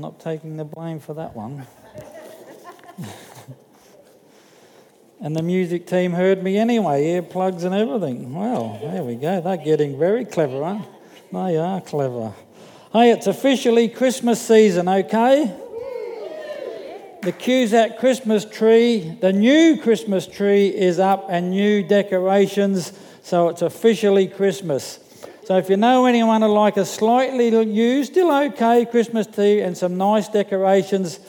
not taking the blame for that one. and the music team heard me anyway, earplugs and everything. Well, there we go. They're getting very clever, aren't they? They are clever. Hey, it's officially Christmas season, okay? The Cusack Christmas tree, the new Christmas tree is up and new decorations, so it's officially Christmas. So if you know anyone who like a slightly used, still okay Christmas tree and some nice decorations,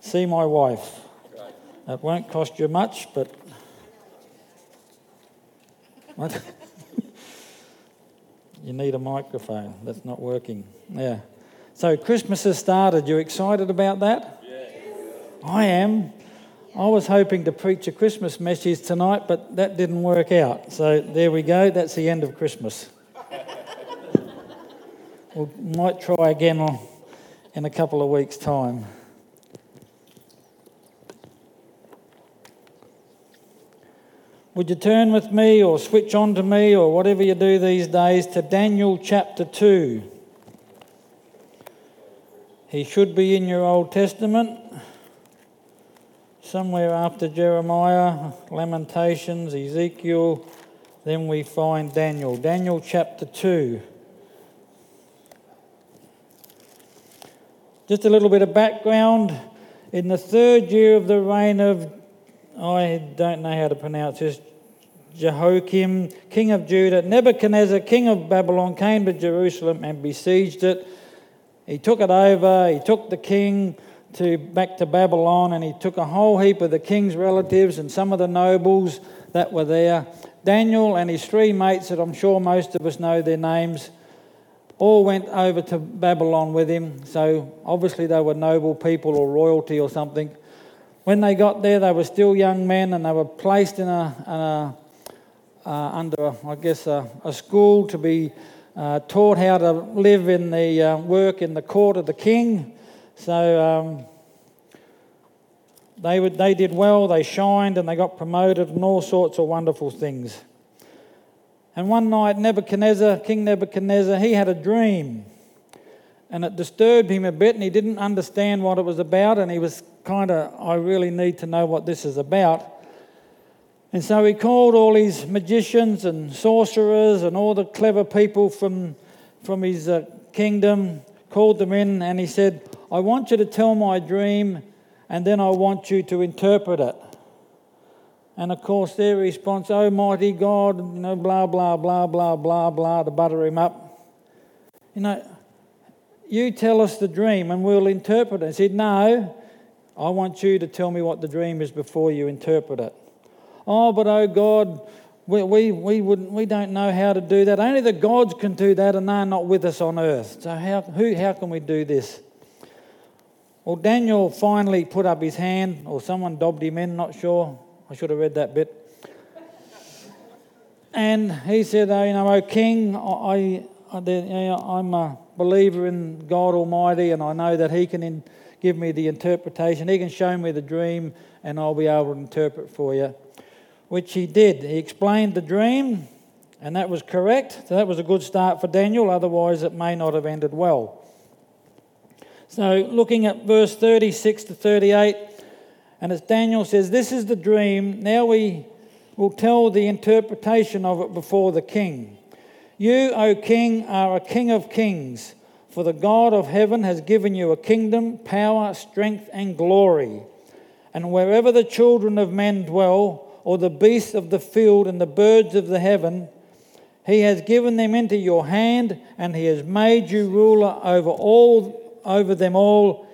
see my wife. It won't cost you much, but. What? you need a microphone. That's not working. Yeah. So Christmas has started. You excited about that? Yes. I am. I was hoping to preach a Christmas message tonight, but that didn't work out. So there we go. That's the end of Christmas. We might try again in a couple of weeks' time. Would you turn with me or switch on to me or whatever you do these days to Daniel chapter 2? He should be in your Old Testament, somewhere after Jeremiah, Lamentations, Ezekiel, then we find Daniel. Daniel chapter 2. Just a little bit of background. In the third year of the reign of, I don't know how to pronounce this, Jehoiakim, king of Judah, Nebuchadnezzar, king of Babylon, came to Jerusalem and besieged it. He took it over, he took the king to back to Babylon, and he took a whole heap of the king's relatives and some of the nobles that were there. Daniel and his three mates, that I'm sure most of us know their names, all went over to Babylon with him. So obviously they were noble people or royalty or something. When they got there, they were still young men and they were placed in a, in a uh, under, I guess, a, a, school to be uh, taught how to live in the uh, work in the court of the king. So um, they, would, they did well, they shined, and they got promoted, and all sorts of wonderful things. And one night, Nebuchadnezzar, King Nebuchadnezzar, he had a dream. And it disturbed him a bit, and he didn't understand what it was about. And he was kind of, I really need to know what this is about. And so he called all his magicians and sorcerers and all the clever people from, from his uh, kingdom, called them in, and he said, I want you to tell my dream, and then I want you to interpret it. And of course, their response, Oh, mighty God, you know, blah, blah, blah, blah, blah, blah, to butter him up. You know, you tell us the dream and we'll interpret it. He said, No, I want you to tell me what the dream is before you interpret it. Oh, but oh God, we, we, we, wouldn't, we don't know how to do that. Only the gods can do that, and they're not with us on earth. So, how, who, how can we do this? Well, Daniel finally put up his hand, or someone dobbed him in, not sure. I should have read that bit. And he said, oh, You know, oh, King, I, I, am a believer in God Almighty, and I know that He can in, give me the interpretation. He can show me the dream, and I'll be able to interpret for you. Which he did. He explained the dream, and that was correct. So that was a good start for Daniel, otherwise, it may not have ended well. So, looking at verse 36 to 38, and as Daniel says, This is the dream. Now we will tell the interpretation of it before the king. You, O king, are a king of kings, for the God of heaven has given you a kingdom, power, strength, and glory. And wherever the children of men dwell, or the beasts of the field and the birds of the heaven, he has given them into your hand, and he has made you ruler over all over them all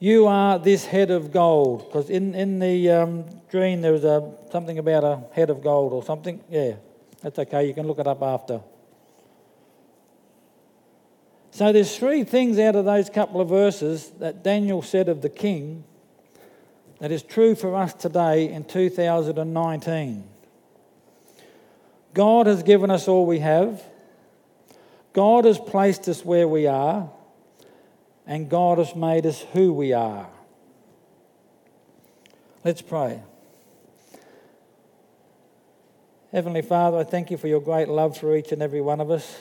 you are this head of gold. Because in, in the um, dream there was a, something about a head of gold or something. Yeah, that's okay. You can look it up after. So there's three things out of those couple of verses that Daniel said of the king that is true for us today in 2019. God has given us all we have. God has placed us where we are and God has made us who we are. Let's pray. Heavenly Father, I thank you for your great love for each and every one of us.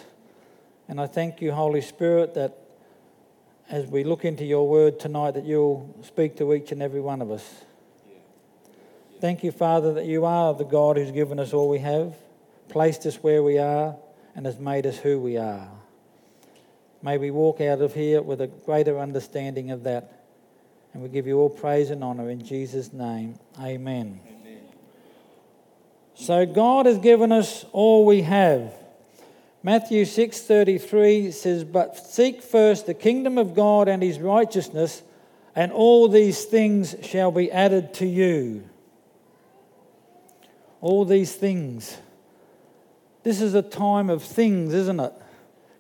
And I thank you, Holy Spirit, that as we look into your word tonight that you'll speak to each and every one of us. Thank you, Father, that you are the God who's given us all we have, placed us where we are, and has made us who we are. May we walk out of here with a greater understanding of that. And we give you all praise and honour in Jesus' name. Amen. Amen. So God has given us all we have. Matthew 6:33 says, "But seek first the kingdom of God and his righteousness, and all these things shall be added to you." All these things. This is a time of things, isn't it?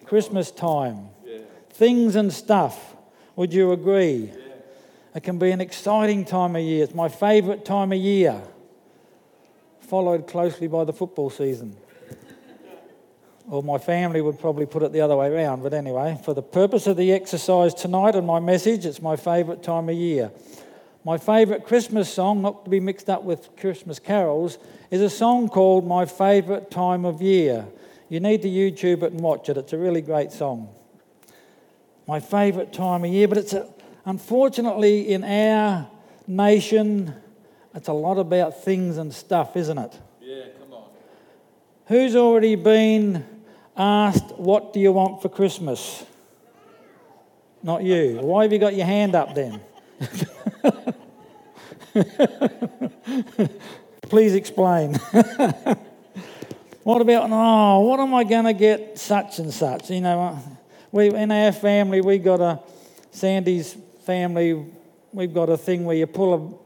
Christmas time. Yeah. Things and stuff. Would you agree? Yeah. It can be an exciting time of year. It's my favourite time of year, followed closely by the football season. Or my family would probably put it the other way around, but anyway, for the purpose of the exercise tonight and my message, it's my favourite time of year. My favourite Christmas song, not to be mixed up with Christmas carols, is a song called My Favourite Time of Year. You need to YouTube it and watch it, it's a really great song. My favourite time of year, but it's a, unfortunately in our nation, it's a lot about things and stuff, isn't it? Yeah, come on. Who's already been asked, What do you want for Christmas? Not you. Why have you got your hand up then? Please explain. what about, oh, what am I going to get such and such? You know, uh, we, in our family, we got a, Sandy's family, we've got a thing where you pull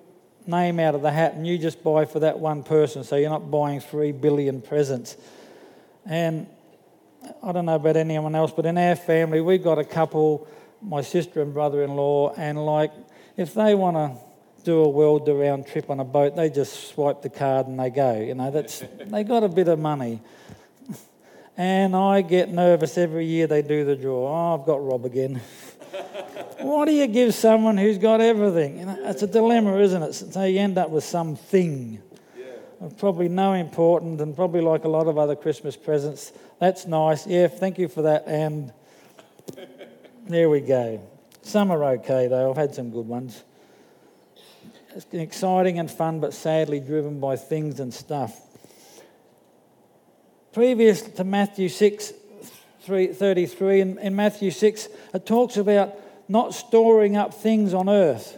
a name out of the hat and you just buy for that one person, so you're not buying three billion presents. And I don't know about anyone else, but in our family, we've got a couple, my sister and brother in law, and like if they want to do a world around trip on a boat, they just swipe the card and they go. You know, that's they got a bit of money. And I get nervous every year they do the draw. Oh, I've got Rob again. what do you give someone who's got everything? You know, it's a dilemma, isn't it? So you end up with something probably no important and probably like a lot of other Christmas presents. That's nice. Yeah, thank you for that. And there we go. Some are okay, though. I've had some good ones. It's exciting and fun, but sadly driven by things and stuff. Previous to Matthew 6 33, in, in Matthew 6, it talks about not storing up things on earth,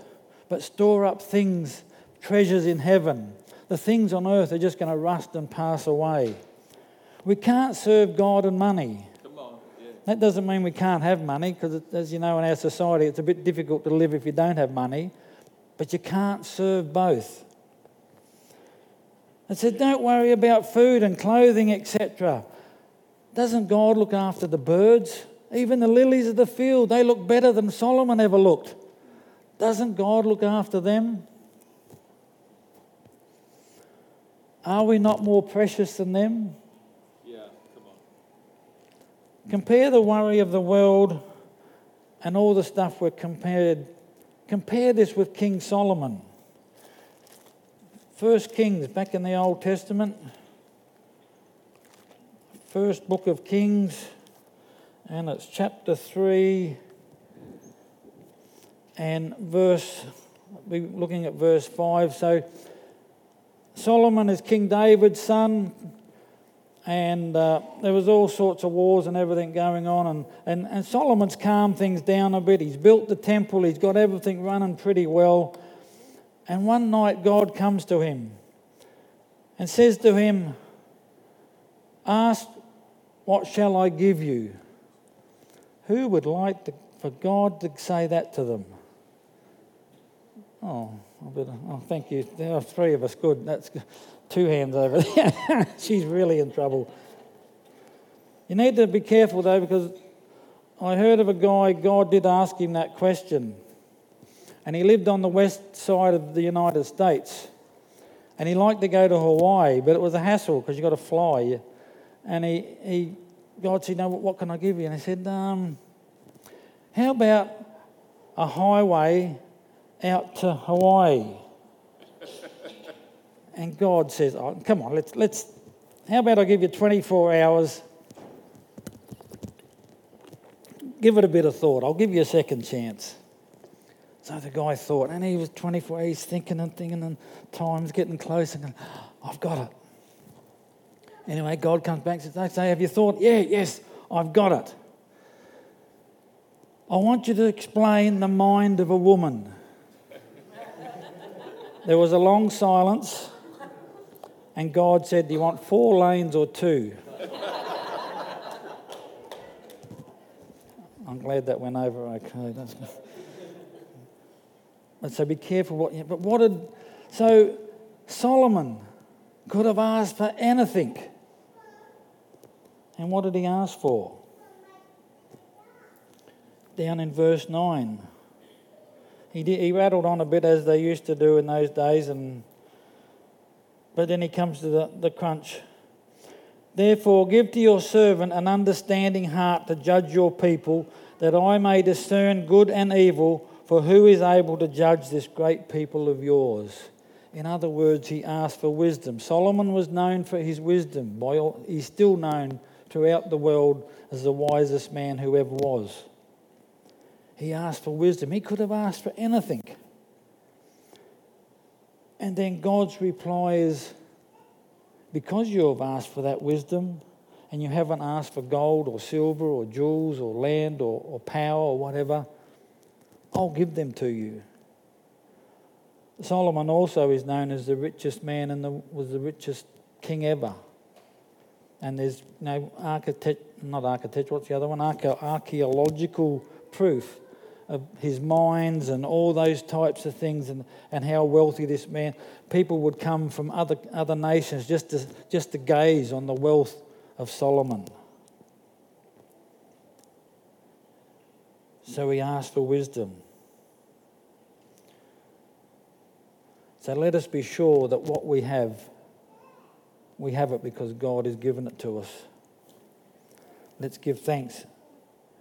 but store up things, treasures in heaven. The things on earth are just going to rust and pass away. We can't serve God and money. That doesn't mean we can't have money, because as you know, in our society, it's a bit difficult to live if you don't have money. But you can't serve both. It said, don't worry about food and clothing, etc. Doesn't God look after the birds? Even the lilies of the field, they look better than Solomon ever looked. Doesn't God look after them? Are we not more precious than them? Compare the worry of the world and all the stuff we're compared. Compare this with King Solomon. First Kings, back in the Old Testament. First book of Kings, and it's chapter 3 and verse, we're looking at verse 5. So, Solomon is King David's son and uh, there was all sorts of wars and everything going on and, and, and solomon's calmed things down a bit. He's built the temple. He's got everything running pretty well. And one night god comes to him and says to him ask what shall i give you? Who would like to, for god to say that to them? Oh, better, oh thank you. There are three of us. Good. That's good two hands over there. She's really in trouble. You need to be careful though, because I heard of a guy, God did ask him that question. And he lived on the west side of the United States. And he liked to go to Hawaii, but it was a hassle because you've got to fly. And he, he God said, no, what can I give you? And he said, um, how about a highway out to Hawaii? And God says, oh, come on, let's, let's, how about I give you 24 hours? give it a bit of thought. I'll give you a second chance. So the guy thought, and he was 24, he's thinking and thinking, and time's getting close, and going, I've got it. Anyway, God comes back and says, say, have you thought? Yeah, yes, I've got it. I want you to explain the mind of a woman. there was a long silence, and God said, Do you want four lanes or two? I'm glad that went over okay. That's good. So be careful what you. But what did. So Solomon could have asked for anything. And what did he ask for? Down in verse 9. He, did, he rattled on a bit as they used to do in those days, and but then he comes to the, the crunch. Therefore, give to your servant an understanding heart to judge your people, that I may discern good and evil, for who is able to judge this great people of yours? In other words, he asked for wisdom. Solomon was known for his wisdom. He's still known throughout the world as the wisest man who ever was. He asked for wisdom. He could have asked for anything. And then God's reply is because you have asked for that wisdom and you haven't asked for gold or silver or jewels or land or, or power or whatever, I'll give them to you. Solomon also is known as the richest man and the, was the richest king ever. And there's you know, architect, not architect, what's the other one? archaeological proof of his mines and all those types of things and, and how wealthy this man people would come from other, other nations just to, just to gaze on the wealth of solomon. So he asked for wisdom. So let us be sure that what we have we have it because god has given it to us. Let's give thanks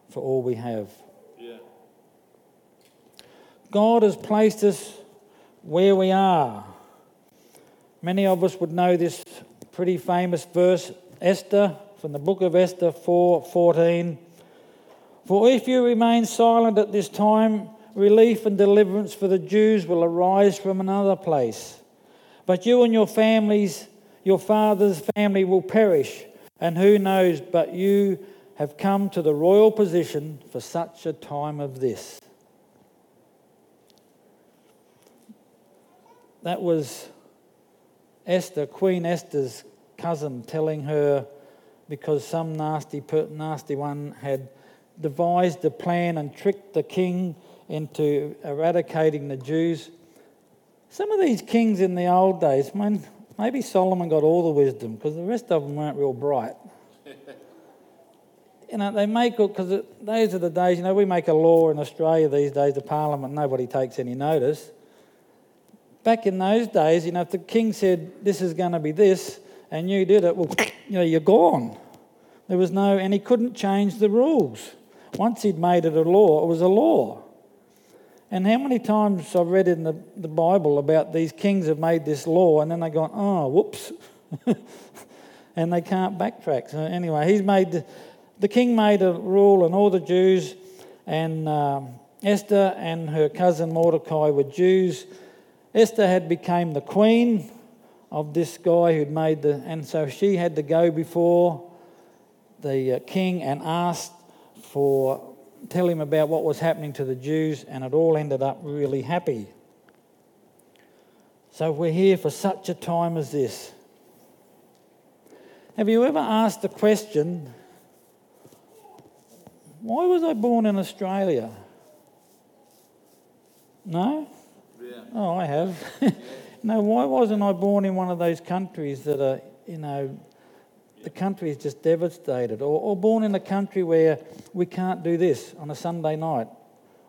for all we have God has placed us where we are. Many of us would know this pretty famous verse, Esther, from the book of Esther 4:14. For if you remain silent at this time, relief and deliverance for the Jews will arise from another place. But you and your families, your father's family will perish, and who knows but you have come to the royal position for such a time of this. That was Esther, Queen Esther's cousin, telling her because some nasty, nasty one had devised a plan and tricked the king into eradicating the Jews. Some of these kings in the old days, maybe Solomon got all the wisdom because the rest of them weren't real bright. you know, they make it because those are the days, you know, we make a law in Australia these days, the parliament, nobody takes any notice back in those days, you know, if the king said, this is going to be this, and you did it, well, you know, you're gone. There was no, and he couldn't change the rules. Once he'd made it a law, it was a law. And how many times I've read in the, the Bible about these kings have made this law and then they go, oh, whoops. and they can't backtrack. So anyway, he's made, the, the king made a rule and all the Jews and um, Esther and her cousin Mordecai were Jews Esther had become the queen of this guy who'd made the, and so she had to go before the uh, king and ask for, tell him about what was happening to the Jews, and it all ended up really happy. So we're here for such a time as this. Have you ever asked the question, why was I born in Australia? No? Oh, I have. no, why wasn't I born in one of those countries that are, you know, the country is just devastated, or, or born in a country where we can't do this on a Sunday night,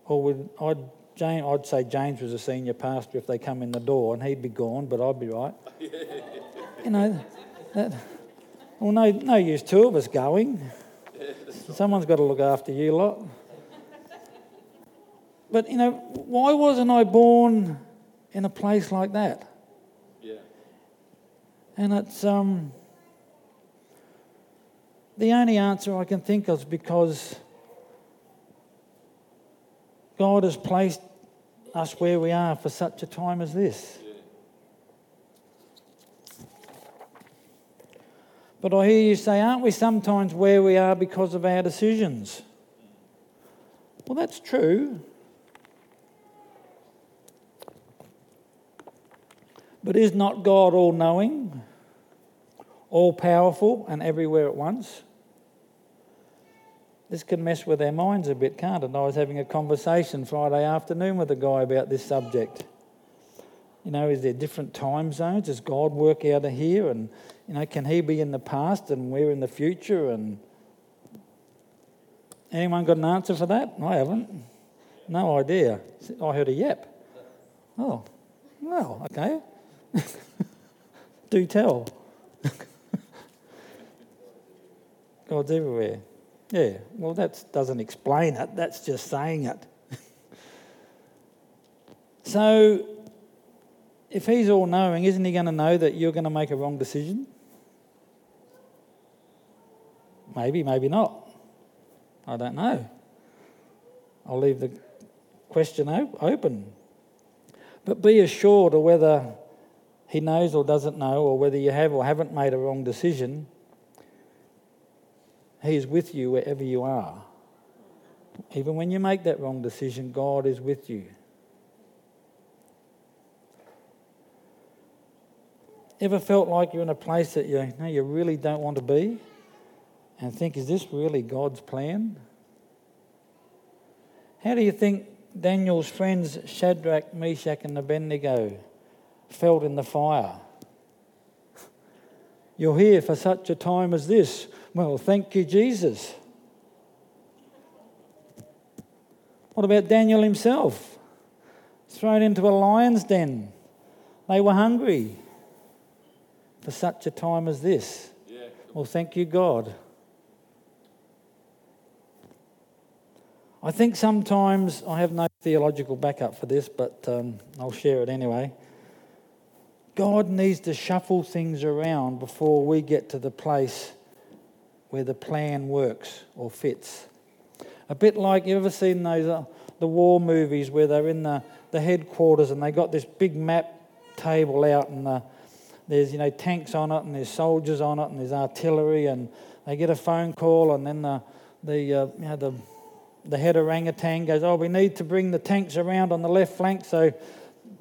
or would I'd James, I'd say James was a senior pastor if they come in the door, and he'd be gone, but I'd be right. you know, that, well, no, no use two of us going. Someone's got to look after you lot. But, you know, why wasn't I born in a place like that? Yeah. And it's um, the only answer I can think of is because God has placed us where we are for such a time as this. But I hear you say, aren't we sometimes where we are because of our decisions? Well, that's true. But is not God all knowing, all powerful, and everywhere at once? This can mess with our minds a bit, can't it? I was having a conversation Friday afternoon with a guy about this subject. You know, is there different time zones? Does God work out of here? And, you know, can He be in the past and we're in the future? And anyone got an answer for that? I haven't. No idea. I heard a yep. Oh, well, okay. Do tell. God's everywhere. Yeah, well, that doesn't explain it, that's just saying it. so, if He's all knowing, isn't He going to know that you're going to make a wrong decision? Maybe, maybe not. I don't know. I'll leave the question open. But be assured of whether he knows or doesn't know, or whether you have or haven't made a wrong decision, He is with you wherever you are. Even when you make that wrong decision, God is with you. Ever felt like you're in a place that you, know, you really don't want to be? And think, is this really God's plan? How do you think Daniel's friends Shadrach, Meshach, and Abednego felt in the fire. You're here for such a time as this. Well, thank you, Jesus. What about Daniel himself? Thrown into a lion's den. They were hungry for such a time as this. Yeah. Well, thank you, God. I think sometimes I have no theological backup for this, but um, I'll share it anyway. God needs to shuffle things around before we get to the place where the plan works or fits. A bit like you ever seen those uh, the war movies where they're in the, the headquarters and they got this big map table out and the, there's you know tanks on it and there's soldiers on it and there's artillery and they get a phone call and then the the uh, you know the the head orangutan goes, oh, we need to bring the tanks around on the left flank. So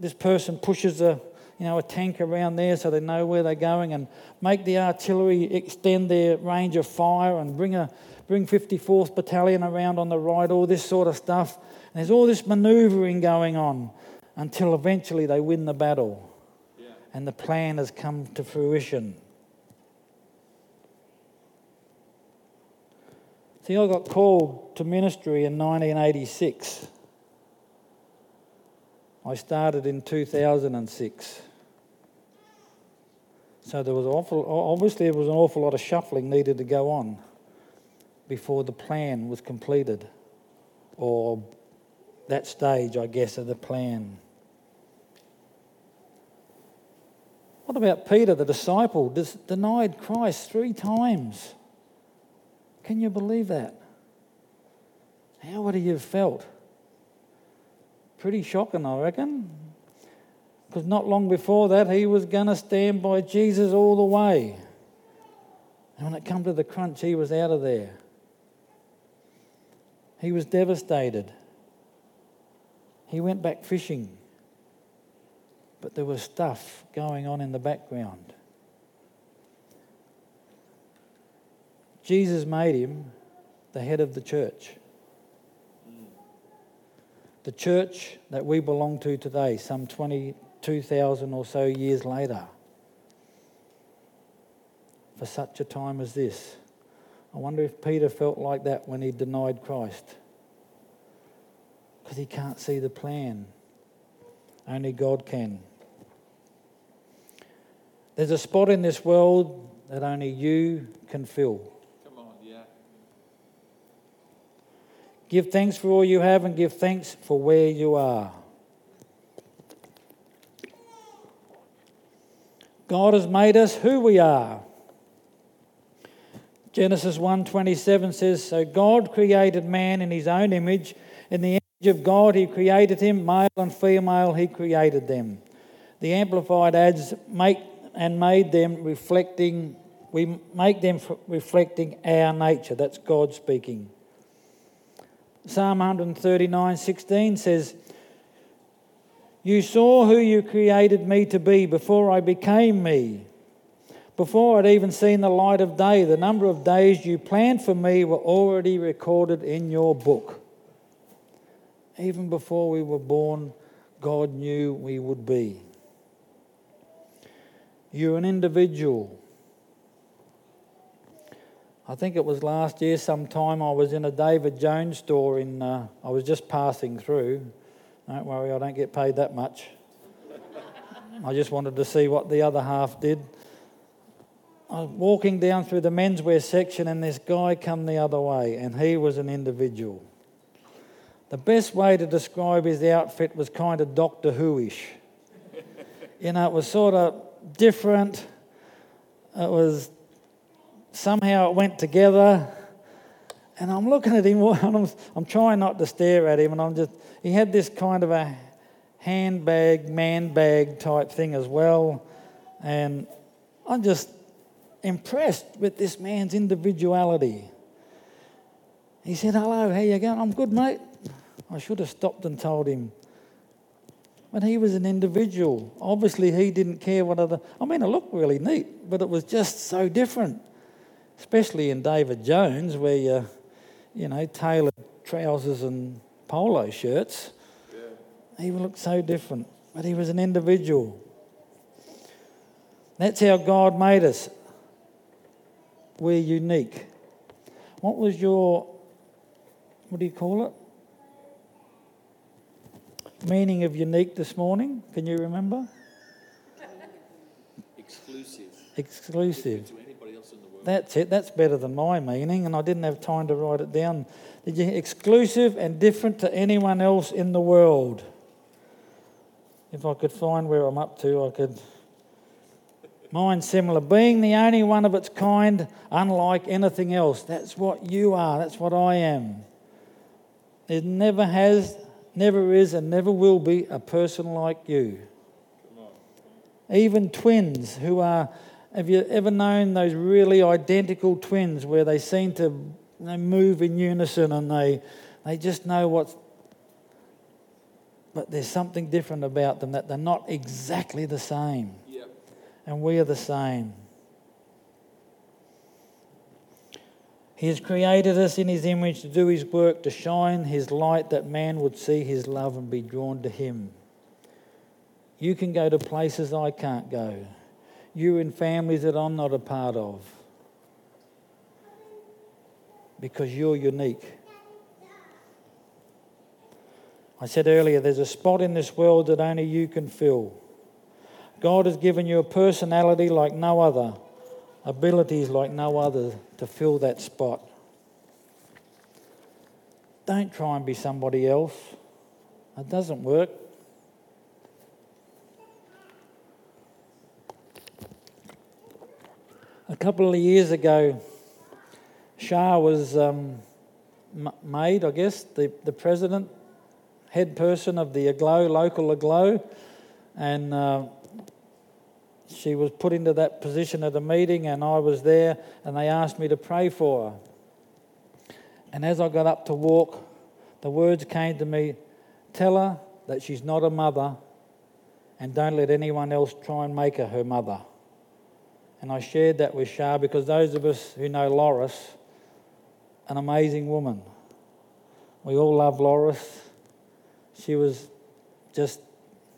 this person pushes a you know, a tank around there so they know where they're going and make the artillery extend their range of fire and bring, a, bring 54th Battalion around on the right, all this sort of stuff. And there's all this manoeuvring going on until eventually they win the battle yeah. and the plan has come to fruition. See, I got called to ministry in 1986. I started in 2006. So there was awful, obviously there was an awful lot of shuffling needed to go on before the plan was completed, or that stage, I guess, of the plan. What about Peter, the disciple, denied Christ three times? Can you believe that? How would he have felt? Pretty shocking, I reckon. Because not long before that, he was going to stand by Jesus all the way. And when it come to the crunch, he was out of there. He was devastated. He went back fishing. But there was stuff going on in the background. Jesus made him the head of the church the church that we belong to today, some 22,000 or so years later, for such a time as this. I wonder if Peter felt like that when he denied Christ. Because he can't see the plan. Only God can. There's a spot in this world that only you can fill. Come on, yeah. Give thanks for all you have and give thanks for where you are. God has made us who we are. Genesis 1:27 says, "So God created man in his own image, in the image of God, He created him, male and female, He created them. The Amplified adds, make and made them reflecting, we make them reflecting our nature. That's God speaking. Psalm 139 16 says, You saw who you created me to be before I became me. Before I'd even seen the light of day, the number of days you planned for me were already recorded in your book. Even before we were born, God knew we would be. You're an individual. I think it was last year sometime I was in a David Jones store in uh, I was just passing through. Don't worry, I don't get paid that much. I just wanted to see what the other half did. I was walking down through the menswear section and this guy come the other way and he was an individual. The best way to describe his outfit was kind of Doctor Who-ish. you know, it was sort of different. It was somehow it went together. And I'm looking at him, and I'm, I'm trying not to stare at him, and I'm just, he had this kind of a handbag, man bag type thing as well. And I'm just impressed with this man's individuality. He said, Hello, how you going? I'm good, mate. I should have stopped and told him. But he was an individual. Obviously, he didn't care what other. I mean, it looked really neat, but it was just so different especially in David Jones, where you, you know, tailored trousers and polo shirts. Yeah. He looked so different, but he was an individual. That's how God made us. We're unique. What was your, what do you call it? Meaning of unique this morning? Can you remember? Exclusive. Exclusive. That's it. That's better than my meaning, and I didn't have time to write it down. Did you exclusive and different to anyone else in the world? If I could find where I'm up to, I could. Mine similar. Being the only one of its kind, unlike anything else. That's what you are. That's what I am. There never has, never is, and never will be a person like you. Even twins who are have you ever known those really identical twins where they seem to they move in unison and they, they just know what's. But there's something different about them that they're not exactly the same. Yep. And we are the same. He has created us in His image to do His work, to shine His light that man would see His love and be drawn to Him. You can go to places I can't go you in families that I'm not a part of. Because you're unique. I said earlier, there's a spot in this world that only you can fill. God has given you a personality like no other, abilities like no other to fill that spot. Don't try and be somebody else. It doesn't work. Couple of years ago, Shah was um, made, I guess, the, the president, head person of the Aglow, local Aglow, and uh, she was put into that position at a meeting, and I was there, and they asked me to pray for her. And as I got up to walk, the words came to me tell her that she's not a mother, and don't let anyone else try and make her her mother. And I shared that with Shah because those of us who know Loris, an amazing woman. We all love Loris. She was just,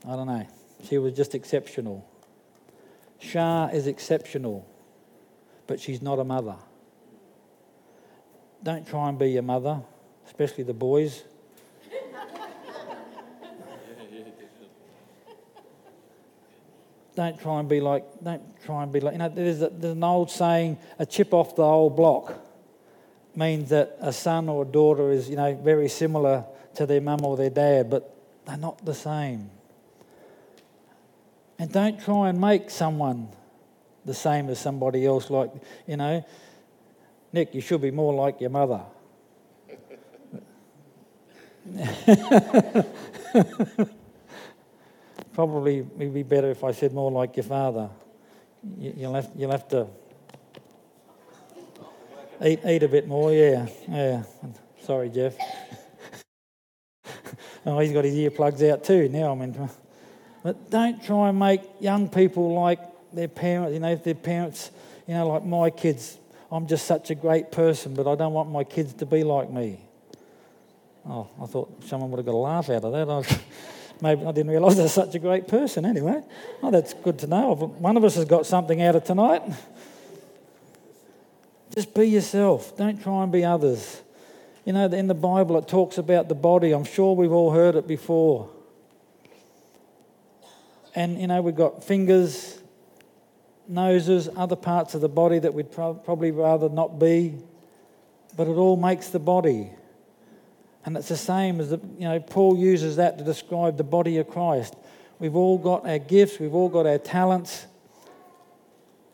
I don't know, she was just exceptional. Shah is exceptional, but she's not a mother. Don't try and be your mother, especially the boys. Don't try and be like, don't try and be like, you know, there's, a, there's an old saying, a chip off the old block means that a son or a daughter is, you know, very similar to their mum or their dad, but they're not the same. And don't try and make someone the same as somebody else, like, you know, Nick, you should be more like your mother. Probably it'd be better if I said more like your father. You'll have, you'll have to eat, eat a bit more, yeah. Yeah. Sorry, Jeff. oh, he's got his earplugs out too now. I mean, but don't try and make young people like their parents. You know, if their parents, you know, like my kids, I'm just such a great person, but I don't want my kids to be like me. Oh, I thought someone would have got a laugh out of that. Maybe I didn't realise I was such a great person anyway. Oh, that's good to know. One of us has got something out of tonight. Just be yourself. Don't try and be others. You know, in the Bible it talks about the body. I'm sure we've all heard it before. And, you know, we've got fingers, noses, other parts of the body that we'd pro- probably rather not be, but it all makes the body. And it's the same as, the, you know, Paul uses that to describe the body of Christ. We've all got our gifts, we've all got our talents,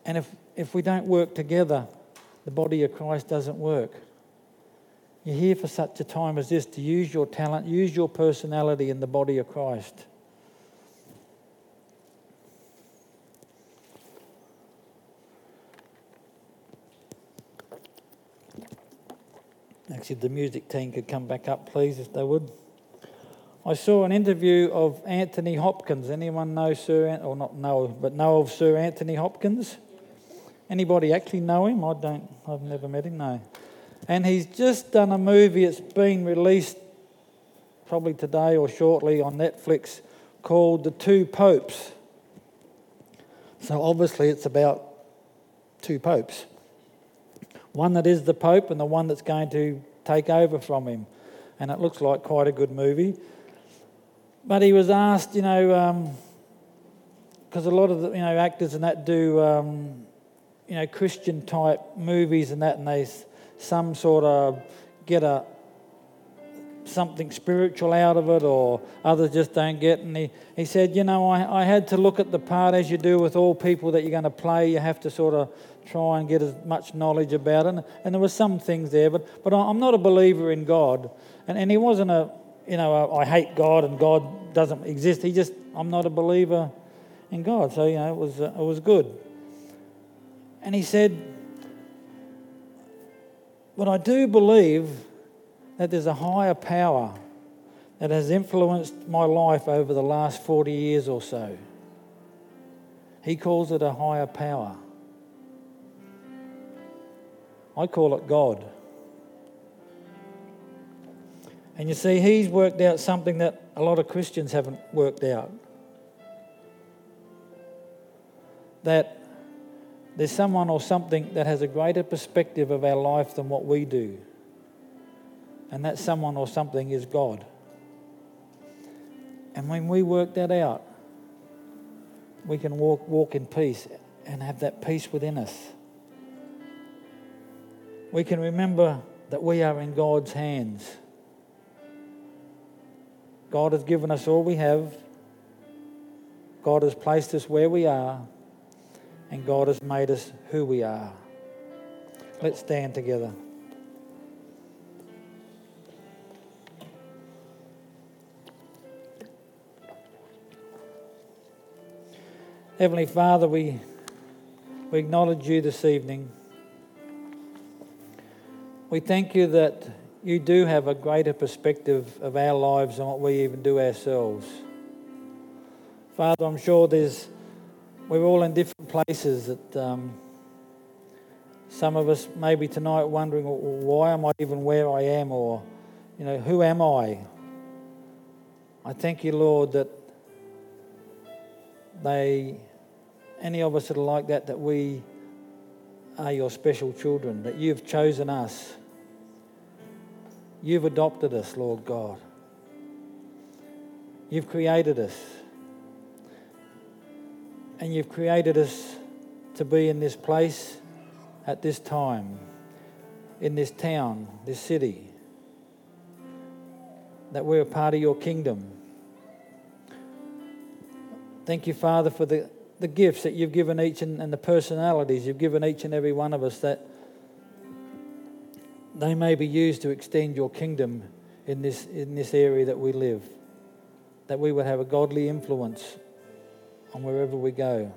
and if, if we don't work together, the body of Christ doesn't work. You're here for such a time as this to use your talent, use your personality in the body of Christ. Actually, the music team could come back up, please, if they would. I saw an interview of Anthony Hopkins. Anyone know Sir, or not know, but know of Sir Anthony Hopkins? Anybody actually know him? I don't. I've never met him. No. And he's just done a movie. It's been released probably today or shortly on Netflix called The Two Popes. So obviously it's about two popes. One that is the Pope and the one that's going to take over from him. And it looks like quite a good movie. But he was asked, you know, because um, a lot of the you know actors and that do um, you know Christian type movies and that, and they some sort of get a something spiritual out of it, or others just don't get. And he, he said, you know, I, I had to look at the part as you do with all people that you're going to play. You have to sort of try and get as much knowledge about it. And there were some things there, but, but I'm not a believer in God. And, and he wasn't a, you know, a, I hate God and God doesn't exist. He just, I'm not a believer in God. So, you know, it was, uh, it was good. And he said, but I do believe that there's a higher power that has influenced my life over the last 40 years or so. He calls it a higher power. I call it God. And you see, he's worked out something that a lot of Christians haven't worked out. That there's someone or something that has a greater perspective of our life than what we do. And that someone or something is God. And when we work that out, we can walk, walk in peace and have that peace within us we can remember that we are in God's hands. God has given us all we have. God has placed us where we are. And God has made us who we are. Let's stand together. Heavenly Father, we, we acknowledge you this evening. We thank you that you do have a greater perspective of our lives than what we even do ourselves. Father, I'm sure there's we're all in different places that um, some of us maybe tonight wondering why am I even where I am? Or you know who am I? I thank you Lord that they any of us that are like that that we are your special children that you've chosen us You've adopted us, Lord God. You've created us. And you've created us to be in this place at this time, in this town, this city, that we're a part of your kingdom. Thank you, Father, for the, the gifts that you've given each and, and the personalities you've given each and every one of us that they may be used to extend your kingdom in this, in this area that we live, that we would have a godly influence on wherever we go.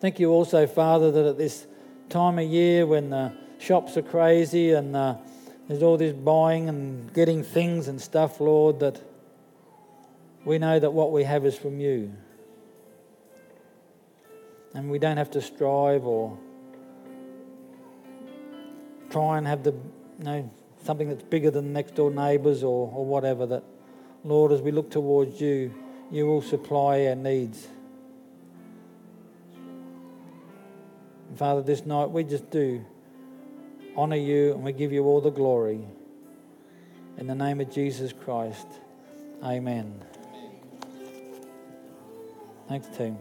Thank you also, Father, that at this time of year when the shops are crazy and uh, there's all this buying and getting things and stuff, Lord, that we know that what we have is from you. And we don't have to strive or try and have the, you know, something that's bigger than next door neighbours or, or whatever. That, Lord, as we look towards you, you will supply our needs. Father, this night we just do honour you and we give you all the glory. In the name of Jesus Christ, amen. Thanks, team.